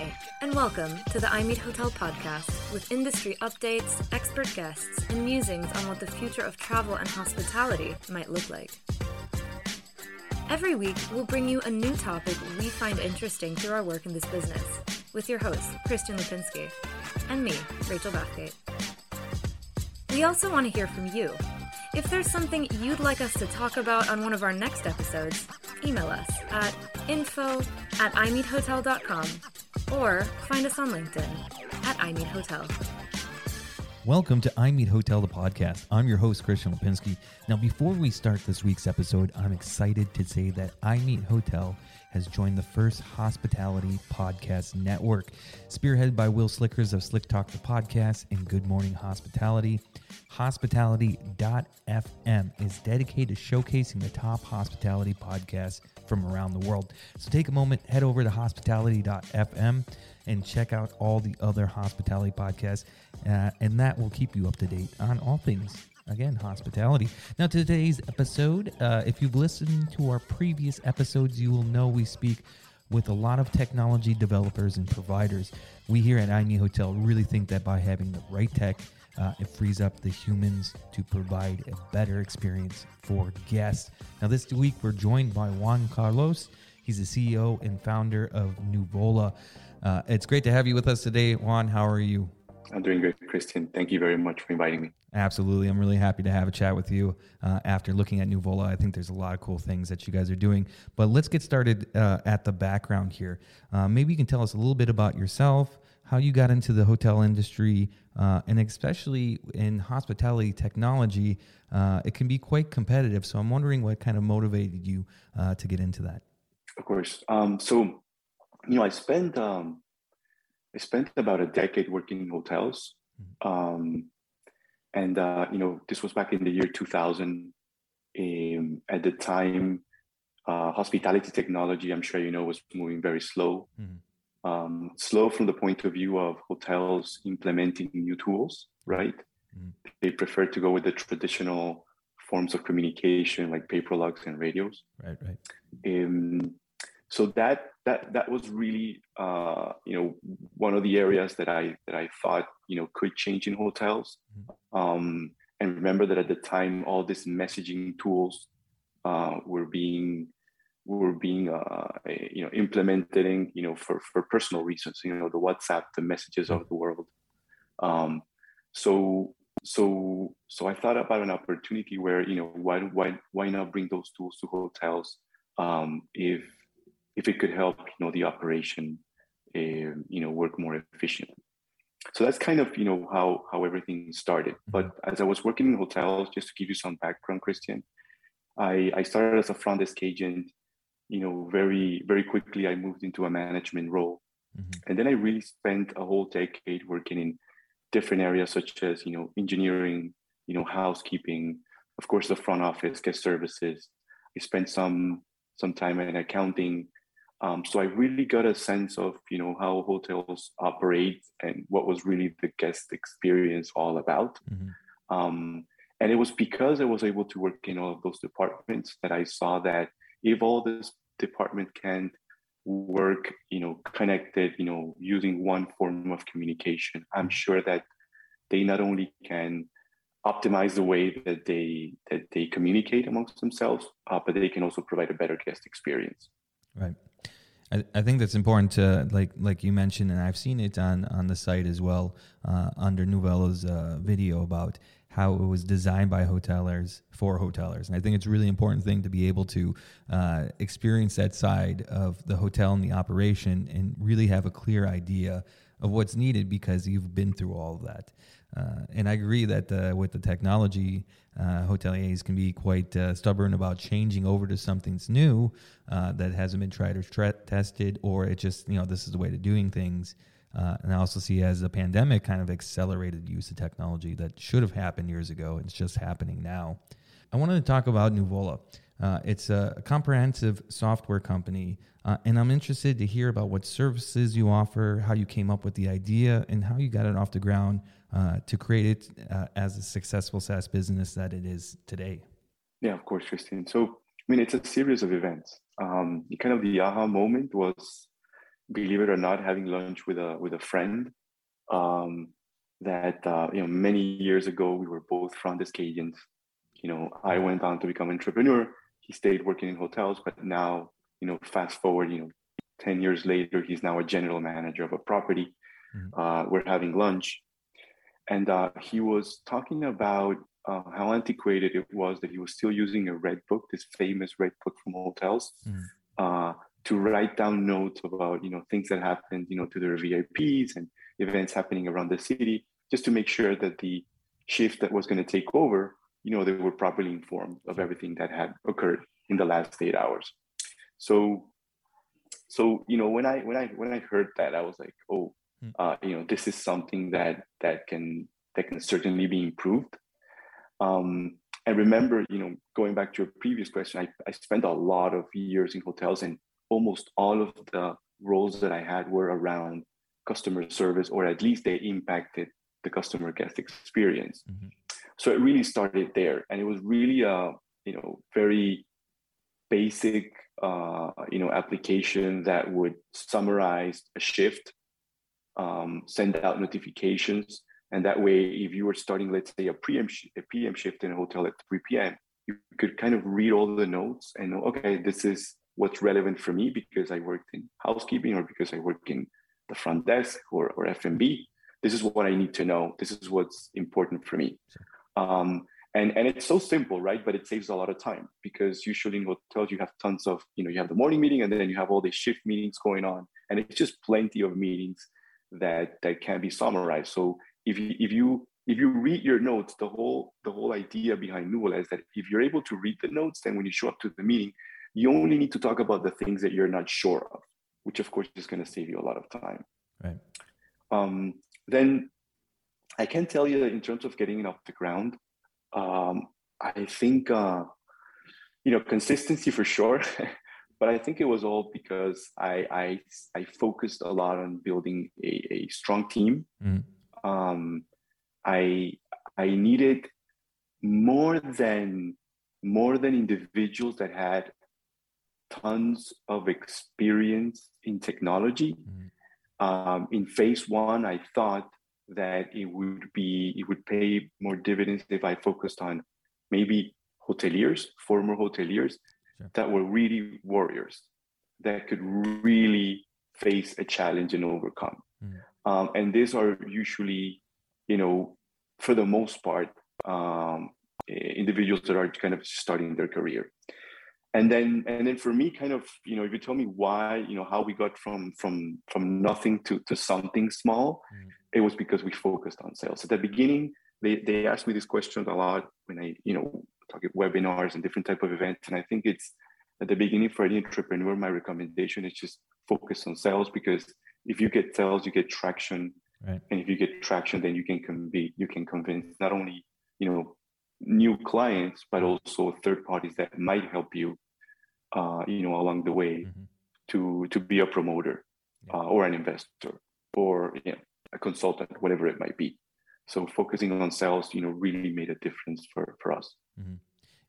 Hi, and welcome to the I Meet Hotel podcast with industry updates, expert guests, and musings on what the future of travel and hospitality might look like. Every week, we'll bring you a new topic we find interesting through our work in this business with your host, Christian Lipinski, and me, Rachel Bathgate. We also want to hear from you. If there's something you'd like us to talk about on one of our next episodes, email us at info at imeethotel.com or find us on LinkedIn at imeethotel. Welcome to I Meet Hotel, the podcast. I'm your host, Christian Lipinski. Now, before we start this week's episode, I'm excited to say that I Meet Hotel has joined the first hospitality podcast network, spearheaded by Will Slickers of Slick Talk the Podcast and Good Morning Hospitality. Hospitality.fm is dedicated to showcasing the top hospitality podcasts from around the world. So take a moment, head over to hospitality.fm and check out all the other hospitality podcasts, uh, and that will keep you up to date on all things again hospitality. Now today's episode uh, if you've listened to our previous episodes you will know we speak with a lot of technology developers and providers. We here at IME Hotel really think that by having the right tech uh, it frees up the humans to provide a better experience for guests. Now this week we're joined by Juan Carlos. He's the CEO and founder of Nuvola. Uh, it's great to have you with us today Juan. How are you I'm doing great, Christian. Thank you very much for inviting me. Absolutely. I'm really happy to have a chat with you uh, after looking at Nuvola. I think there's a lot of cool things that you guys are doing. But let's get started uh, at the background here. Uh, maybe you can tell us a little bit about yourself, how you got into the hotel industry, uh, and especially in hospitality technology. Uh, it can be quite competitive. So I'm wondering what kind of motivated you uh, to get into that. Of course. Um, so, you know, I spent. Um, I spent about a decade working in hotels. Mm-hmm. Um, and, uh, you know, this was back in the year 2000. Um, at the time, uh, hospitality technology, I'm sure you know, was moving very slow. Mm-hmm. Um, slow from the point of view of hotels implementing new tools, right? Mm-hmm. They prefer to go with the traditional forms of communication like paper logs and radios. Right, right. Um, so that that that was really uh, you know one of the areas that I that I thought you know could change in hotels. Mm-hmm. Um, and remember that at the time, all these messaging tools uh, were being were being uh, you know implemented in you know for for personal reasons. You know the WhatsApp, the messages of the world. Um, so so so I thought about an opportunity where you know why why why not bring those tools to hotels um, if if it could help you know the operation uh, you know work more efficiently so that's kind of you know how how everything started but mm-hmm. as i was working in hotels just to give you some background christian i i started as a front desk agent you know very very quickly i moved into a management role mm-hmm. and then i really spent a whole decade working in different areas such as you know engineering you know housekeeping of course the front office guest services i spent some some time in accounting um, so I really got a sense of you know how hotels operate and what was really the guest experience all about. Mm-hmm. Um, and it was because I was able to work in all of those departments that I saw that if all this department can work, you know, connected, you know, using one form of communication, I'm sure that they not only can optimize the way that they that they communicate amongst themselves, uh, but they can also provide a better guest experience. Right. I, I think that's important to like like you mentioned, and I've seen it on on the site as well uh, under Nuvola's uh, video about how it was designed by hoteliers for hoteliers, and I think it's a really important thing to be able to uh, experience that side of the hotel and the operation, and really have a clear idea of what's needed because you've been through all of that. Uh, and I agree that uh, with the technology, uh, hoteliers can be quite uh, stubborn about changing over to something that's new uh, that hasn't been tried or tra- tested, or it just, you know, this is the way to doing things. Uh, and I also see as the pandemic kind of accelerated use of technology that should have happened years ago. It's just happening now. I wanted to talk about Nuvola. Uh, it's a comprehensive software company, uh, and I'm interested to hear about what services you offer, how you came up with the idea, and how you got it off the ground uh, to create it uh, as a successful SaaS business that it is today? Yeah, of course, Christian. So, I mean, it's a series of events. Um, kind of the aha moment was, believe it or not, having lunch with a with a friend. Um, that uh, you know, many years ago, we were both front Cajans. You know, I went on to become entrepreneur. He stayed working in hotels, but now, you know, fast forward, you know, ten years later, he's now a general manager of a property. Mm-hmm. Uh, we're having lunch, and uh, he was talking about uh, how antiquated it was that he was still using a red book, this famous red book from hotels, mm. to write down notes about you know things that happened, you know, to their VIPs and events happening around the city, just to make sure that the shift that was going to take over, you know, they were properly informed of everything that had occurred in the last eight hours. So, so you know, when I when I when I heard that, I was like, oh, hmm. uh, you know, this is something that that can that can certainly be improved. Um, and remember, you know, going back to your previous question, I, I spent a lot of years in hotels, and almost all of the roles that I had were around customer service, or at least they impacted the customer guest experience. Mm-hmm. So it really started there, and it was really a you know very basic uh, you know application that would summarize a shift, um, send out notifications, and that way, if you were starting, let's say, a PM sh- a PM shift in a hotel at 3 p.m., you could kind of read all the notes and know, okay, this is what's relevant for me because I worked in housekeeping or because I work in the front desk or, or F&B. This is what I need to know. This is what's important for me. Um, and, and it's so simple, right? But it saves a lot of time because usually in hotels you have tons of, you know, you have the morning meeting and then you have all these shift meetings going on. And it's just plenty of meetings that that can be summarized. So if you if you if you read your notes, the whole the whole idea behind Nuvola is that if you're able to read the notes, then when you show up to the meeting, you only need to talk about the things that you're not sure of which of course is going to save you a lot of time. Right. Um, then I can tell you in terms of getting it off the ground, um, I think uh, you know consistency for sure, but I think it was all because I I, I focused a lot on building a, a strong team. Mm. Um, I I needed more than more than individuals that had tons of experience in technology. Mm-hmm. Um, in phase one, I thought that it would be it would pay more dividends if I focused on maybe hoteliers, former hoteliers sure. that were really warriors that could really face a challenge and overcome. Mm-hmm. Um, and these are usually, you know, for the most part, um, individuals that are kind of starting their career and then and then for me kind of you know if you tell me why you know how we got from from from nothing to to something small mm. It was because we focused on sales at the beginning they they asked me these questions a lot when i you know talk at webinars and different type of events and i think it's at the beginning for any entrepreneur my recommendation is just focus on sales because if you get sales you get traction right. and if you get traction then you can convey you can convince not only you know new clients, but also third parties that might help you, uh, you know, along the way mm-hmm. to to be a promoter yeah. uh, or an investor or you know, a consultant, whatever it might be. So focusing on sales, you know, really made a difference for for us. Mm-hmm.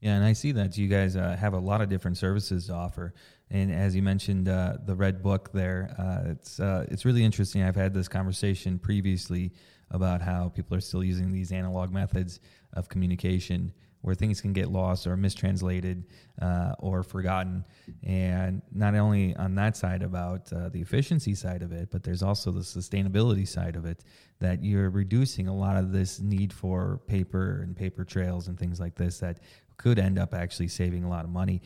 Yeah, and I see that you guys uh, have a lot of different services to offer. And as you mentioned, uh, the red book there, uh, it's uh, it's really interesting. I've had this conversation previously about how people are still using these analog methods of communication where things can get lost or mistranslated uh, or forgotten. And not only on that side about uh, the efficiency side of it, but there's also the sustainability side of it that you're reducing a lot of this need for paper and paper trails and things like this that could end up actually saving a lot of money.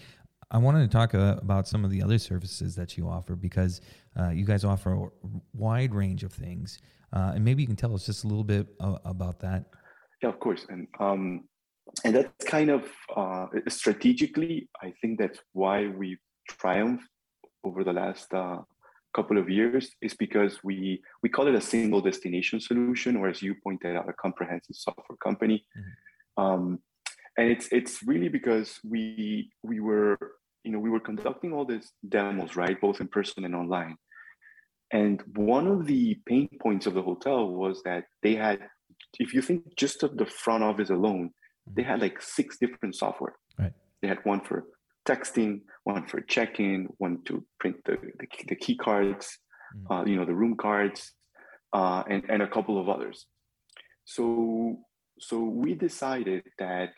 I wanted to talk uh, about some of the other services that you offer because uh, you guys offer a wide range of things. Uh, and maybe you can tell us just a little bit uh, about that. Yeah, of course. And um, and that's kind of uh, strategically, I think that's why we triumphed over the last uh, couple of years is because we we call it a single destination solution, or as you pointed out, a comprehensive software company. Mm-hmm. Um, and it's it's really because we we were you know we were conducting all these demos right both in person and online and one of the pain points of the hotel was that they had if you think just of the front office alone, they had like six different software. Right. They had one for texting, one for check-in, one to print the, the, the key cards, mm-hmm. uh, you know, the room cards, uh, and and a couple of others. So so we decided that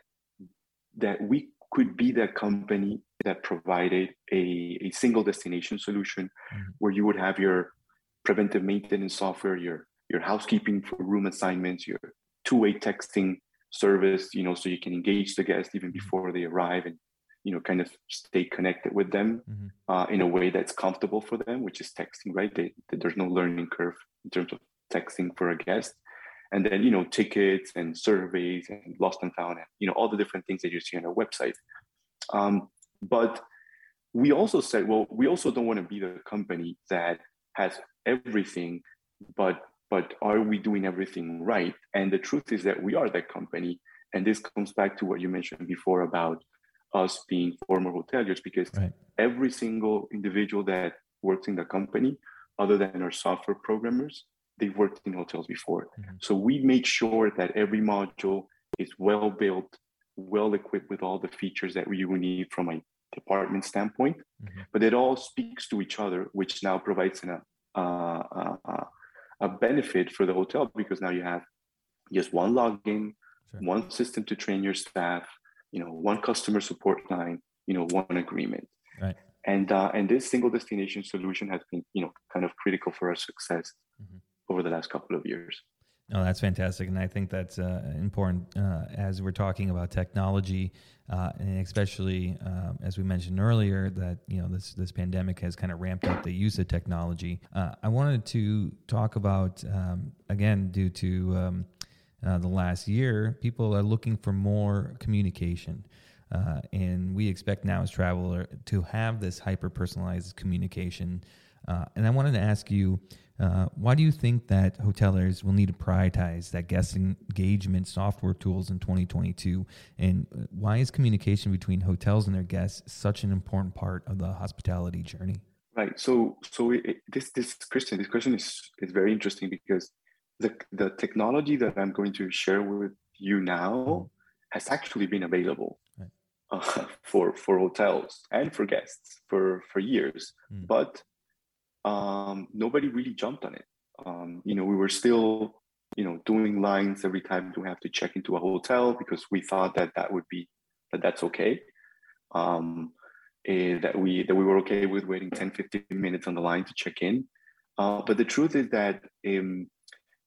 that we could be that company that provided a, a single destination solution mm-hmm. where you would have your preventive maintenance software, your your housekeeping for room assignments, your two-way texting service, you know, so you can engage the guest even mm-hmm. before they arrive and you know kind of stay connected with them mm-hmm. uh, in a way that's comfortable for them, which is texting, right? They, there's no learning curve in terms of texting for a guest and then you know tickets and surveys and lost and found and you know all the different things that you see on our website um, but we also said well we also don't want to be the company that has everything but but are we doing everything right and the truth is that we are that company and this comes back to what you mentioned before about us being former hoteliers because right. every single individual that works in the company other than our software programmers they've worked in hotels before. Mm-hmm. So we make sure that every module is well built, well equipped with all the features that we need from a department standpoint, mm-hmm. but it all speaks to each other, which now provides an, uh, uh, uh, a benefit for the hotel because now you have just one login, sure. one system to train your staff, you know, one customer support line, you know, one agreement. Right. And uh, and this single destination solution has been, you know, kind of critical for our success. Mm-hmm over the last couple of years. No, that's fantastic, and I think that's uh, important uh, as we're talking about technology, uh, and especially um, as we mentioned earlier that you know this this pandemic has kind of ramped up the use of technology. Uh, I wanted to talk about um, again due to um, uh, the last year, people are looking for more communication. Uh, and we expect now as traveler to have this hyper personalized communication. and I wanted to ask you, uh, why do you think that hoteliers will need to prioritize that guest engagement software tools in 2022? And uh, why is communication between hotels and their guests such an important part of the hospitality journey? Right. So, so it, this, this question this question is is very interesting because the the technology that I'm going to share with you now mm-hmm. has actually been available right. uh, for for hotels and for guests for for years, mm. but um, nobody really jumped on it. Um, you know, we were still, you know, doing lines every time we have to check into a hotel because we thought that that would be that that's okay. Um, eh, that we that we were okay with waiting 10, 15 minutes on the line to check in. Uh, but the truth is that um,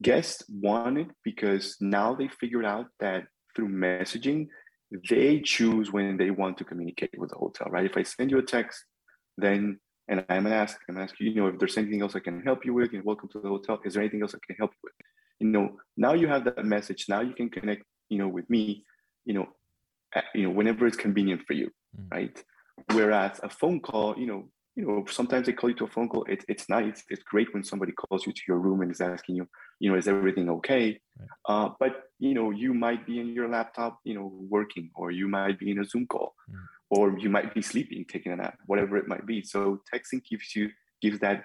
guests want it because now they figured out that through messaging, they choose when they want to communicate with the hotel, right? If I send you a text, then and I'm gonna ask, I'm gonna ask you, you know, if there's anything else I can help you with, you know, welcome to the hotel. Is there anything else I can help you with? You know, now you have that message. Now you can connect, you know, with me, you know, at, you know, whenever it's convenient for you, mm. right? Whereas a phone call, you know, you know, sometimes they call you to a phone call. It's it's nice. It's great when somebody calls you to your room and is asking you, you know, is everything okay? Right. Uh, but you know, you might be in your laptop, you know, working, or you might be in a Zoom call. Mm or you might be sleeping, taking a nap, whatever it might be. So texting gives you gives that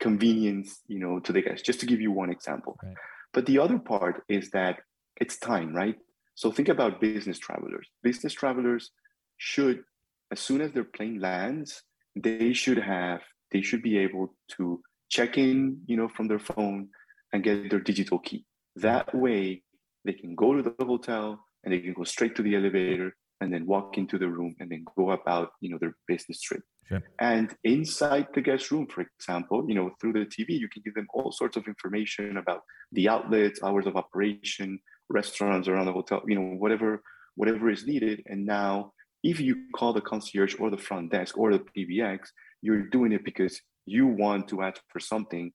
convenience, you know, to the guests. Just to give you one example. Right. But the other part is that it's time, right? So think about business travelers. Business travelers should, as soon as their plane lands, they should have, they should be able to check in, you know, from their phone and get their digital key. That way they can go to the hotel and they can go straight to the elevator and then walk into the room and then go about you know their business trip sure. and inside the guest room for example you know through the tv you can give them all sorts of information about the outlets hours of operation restaurants around the hotel you know whatever whatever is needed and now if you call the concierge or the front desk or the pbx you're doing it because you want to ask for something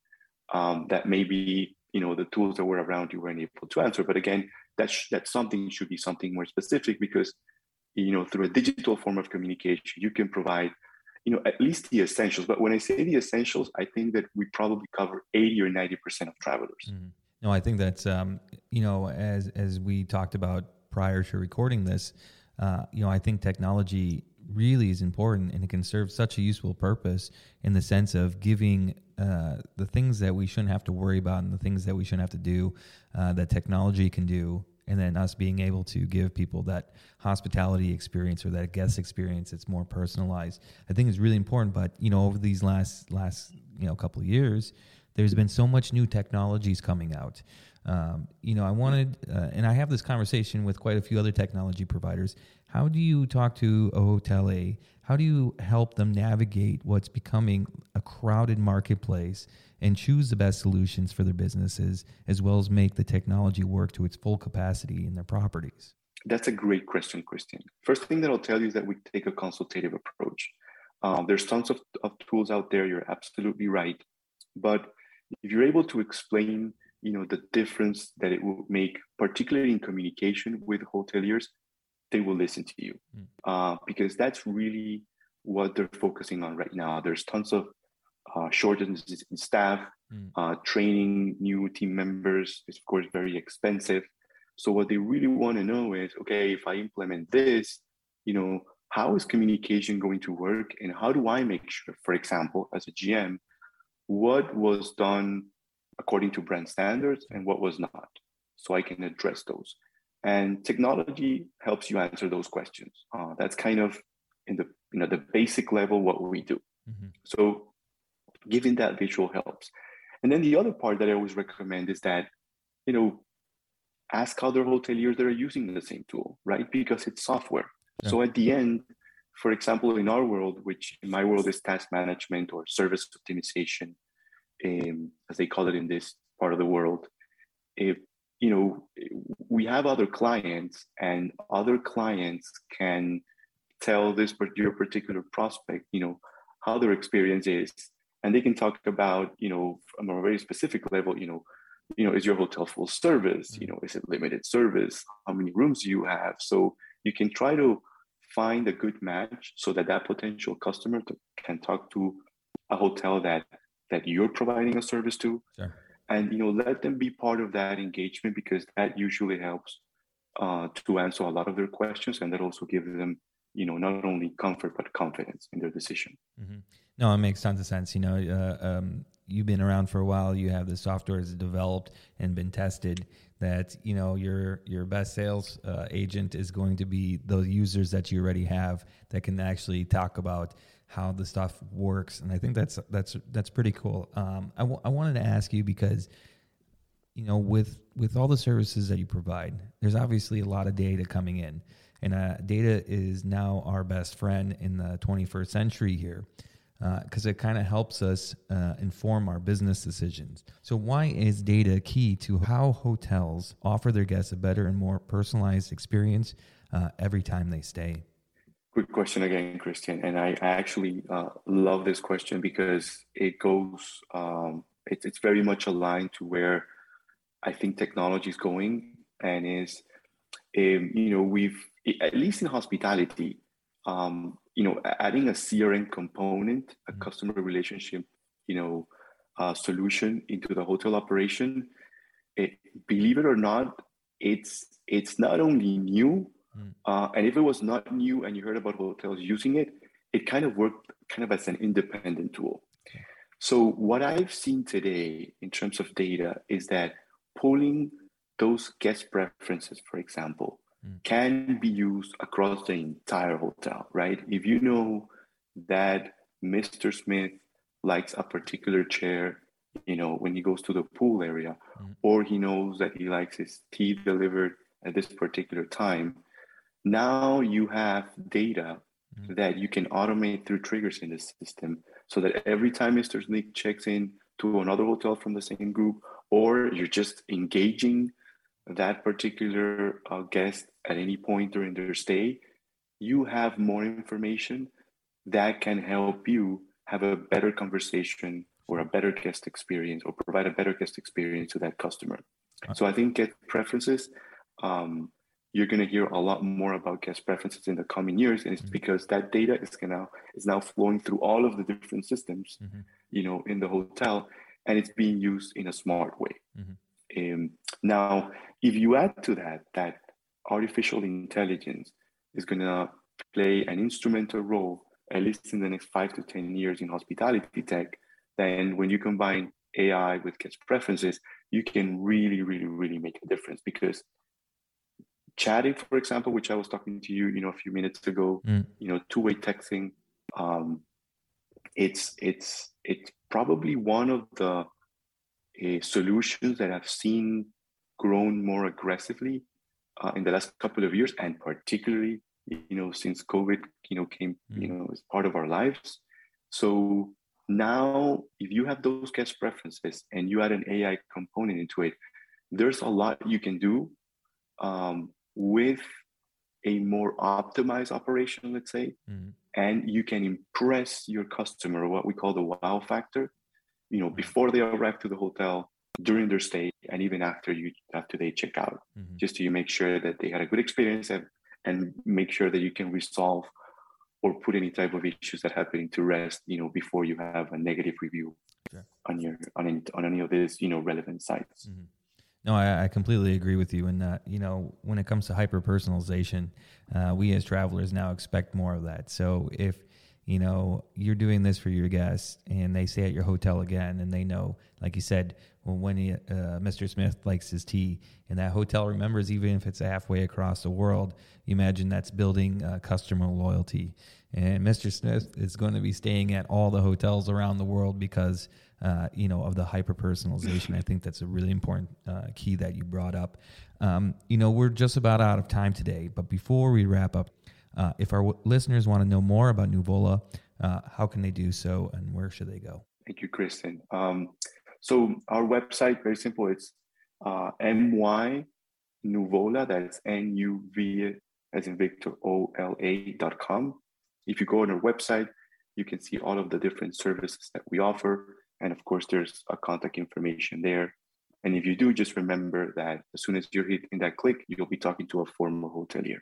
um, that maybe you know the tools that were around you weren't able to answer. But again that, sh- that something should be something more specific because you know through a digital form of communication you can provide you know at least the essentials. But when i say the essentials i think that we probably cover 80 or 90 percent of travelers. Mm-hmm. no i think that's um, you know as as we talked about prior to recording this uh, you know i think technology really is important and it can serve such a useful purpose in the sense of giving uh, the things that we shouldn't have to worry about and the things that we shouldn't have to do uh, that technology can do and then us being able to give people that hospitality experience or that guest experience that's more personalized i think is really important but you know over these last last you know couple of years, there's been so much new technologies coming out. Um, you know, I wanted, uh, and I have this conversation with quite a few other technology providers. How do you talk to a hotelier? How do you help them navigate what's becoming a crowded marketplace and choose the best solutions for their businesses, as well as make the technology work to its full capacity in their properties? That's a great question, Christian. First thing that I'll tell you is that we take a consultative approach. Um, there's tons of, of tools out there. You're absolutely right. But if you're able to explain you know the difference that it will make particularly in communication with hoteliers they will listen to you mm. uh, because that's really what they're focusing on right now there's tons of uh, shortages in staff mm. uh, training new team members is of course very expensive so what they really want to know is okay if i implement this you know how is communication going to work and how do i make sure for example as a gm what was done according to brand standards and what was not. So i can address those. And technology helps you answer those questions. Uh, that's kind of in the you know the basic level what we do. Mm-hmm. so giving that visual helps. And then the other part that i always recommend is that you know ask other hoteliers that are using the same tool right? Because it's software. Yeah. so at the end for example in our world which in my world is task management or service optimization um, as they call it in this part of the world, if you know we have other clients and other clients can tell this your particular prospect, you know, how their experience is, and they can talk about, you know, from a very specific level, you know, you know, is your hotel full service? You know, is it limited service? How many rooms do you have? So you can try to find a good match so that that potential customer can talk to a hotel that that you're providing a service to sure. and you know let them be part of that engagement because that usually helps uh, to answer a lot of their questions and that also gives them you know not only comfort but confidence in their decision mm-hmm. no it makes tons of sense you know uh, um, you've been around for a while you have the software is developed and been tested that you know your your best sales uh, agent is going to be those users that you already have that can actually talk about how the stuff works, and I think that's that's that's pretty cool. Um, I, w- I wanted to ask you because you know with with all the services that you provide, there's obviously a lot of data coming in, and uh, data is now our best friend in the 21st century here because uh, it kind of helps us uh, inform our business decisions. So, why is data key to how hotels offer their guests a better and more personalized experience uh, every time they stay? Good question again, Christian. And I actually uh, love this question because it goes, um, it, it's very much aligned to where I think technology is going and is, um, you know, we've, at least in hospitality, um, you know, adding a CRM component, a mm-hmm. customer relationship, you know, uh, solution into the hotel operation, it, believe it or not, it's it's not only new, Mm. Uh, and if it was not new and you heard about hotels using it, it kind of worked kind of as an independent tool. Okay. So what I've seen today in terms of data is that pulling those guest preferences, for example, mm. can be used across the entire hotel, right? If you know that Mr. Smith likes a particular chair, you know, when he goes to the pool area, mm. or he knows that he likes his tea delivered at this particular time, now you have data mm-hmm. that you can automate through triggers in the system so that every time Mr. Smith checks in to another hotel from the same group, or you're just engaging that particular uh, guest at any point during their stay, you have more information that can help you have a better conversation or a better guest experience or provide a better guest experience to that customer. Okay. So I think get preferences um, you're going to hear a lot more about guest preferences in the coming years and it's mm-hmm. because that data is now is now flowing through all of the different systems mm-hmm. you know in the hotel and it's being used in a smart way mm-hmm. um, now if you add to that that artificial intelligence is going to play an instrumental role at least in the next five to ten years in hospitality tech then when you combine ai with guest preferences you can really really really make a difference because chatting, for example, which I was talking to you, you know, a few minutes ago, mm. you know, two-way texting, um, it's it's it's probably one of the uh, solutions that I've seen grown more aggressively uh, in the last couple of years, and particularly you know since COVID you know came mm-hmm. you know as part of our lives. So now, if you have those guest preferences and you add an AI component into it, there's a lot you can do um, with a more optimized operation, let's say, mm-hmm. and you can impress your customer, what we call the wow factor, you know, before they arrive to the hotel, during their stay, and even after you after they check out, mm-hmm. just to make sure that they had a good experience and, and make sure that you can resolve or put any type of issues that happen to rest, you know, before you have a negative review on your on any, on any of these, you know, relevant sites. Mm-hmm. No, I, I, completely agree with you. And that, you know, when it comes to hyper personalization, uh, we as travelers now expect more of that. So if you know you're doing this for your guests and they stay at your hotel again and they know, like you said, well, when he, uh, Mr. Smith likes his tea and that hotel remembers, even if it's halfway across the world, you imagine that's building uh, customer loyalty. And Mr. Smith is going to be staying at all the hotels around the world because uh, you know, of the hyper personalization. I think that's a really important uh, key that you brought up. Um, you know, we're just about out of time today, but before we wrap up, uh, if our w- listeners want to know more about Nuvola, uh, how can they do so, and where should they go? Thank you, Christian. Um, so our website, very simple. It's uh, my. That's N U V as in Victor O L A dot com. If you go on our website, you can see all of the different services that we offer. And of course, there's a contact information there. And if you do, just remember that as soon as you're hitting that click, you'll be talking to a former hotelier.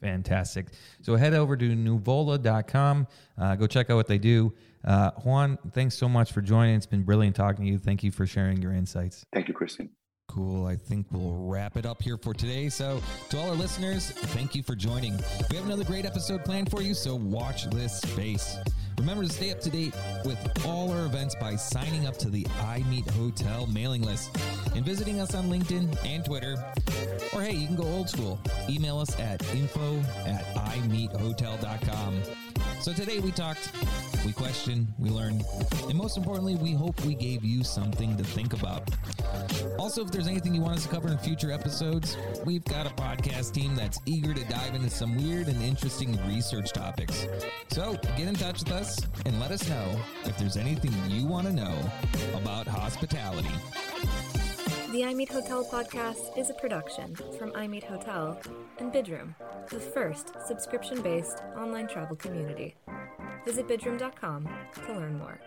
Fantastic. So head over to nuvola.com. Uh, go check out what they do. Uh, Juan, thanks so much for joining. It's been brilliant talking to you. Thank you for sharing your insights. Thank you, Christian. Cool. I think we'll wrap it up here for today. So, to all our listeners, thank you for joining. We have another great episode planned for you, so watch this space. Remember to stay up to date with all our events by signing up to the I Meet Hotel mailing list and visiting us on LinkedIn and Twitter. Or hey, you can go old school. Email us at info at imeethotel.com. So today we talked, we questioned, we learned, and most importantly, we hope we gave you something to think about. Also, if there's anything you want us to cover in future episodes, we've got a podcast team that's eager to dive into some weird and interesting research topics. So get in touch with us and let us know if there's anything you want to know about hospitality. The I Meet Hotel podcast is a production from I Meet Hotel and Bidroom, the first subscription based online travel community. Visit bidroom.com to learn more.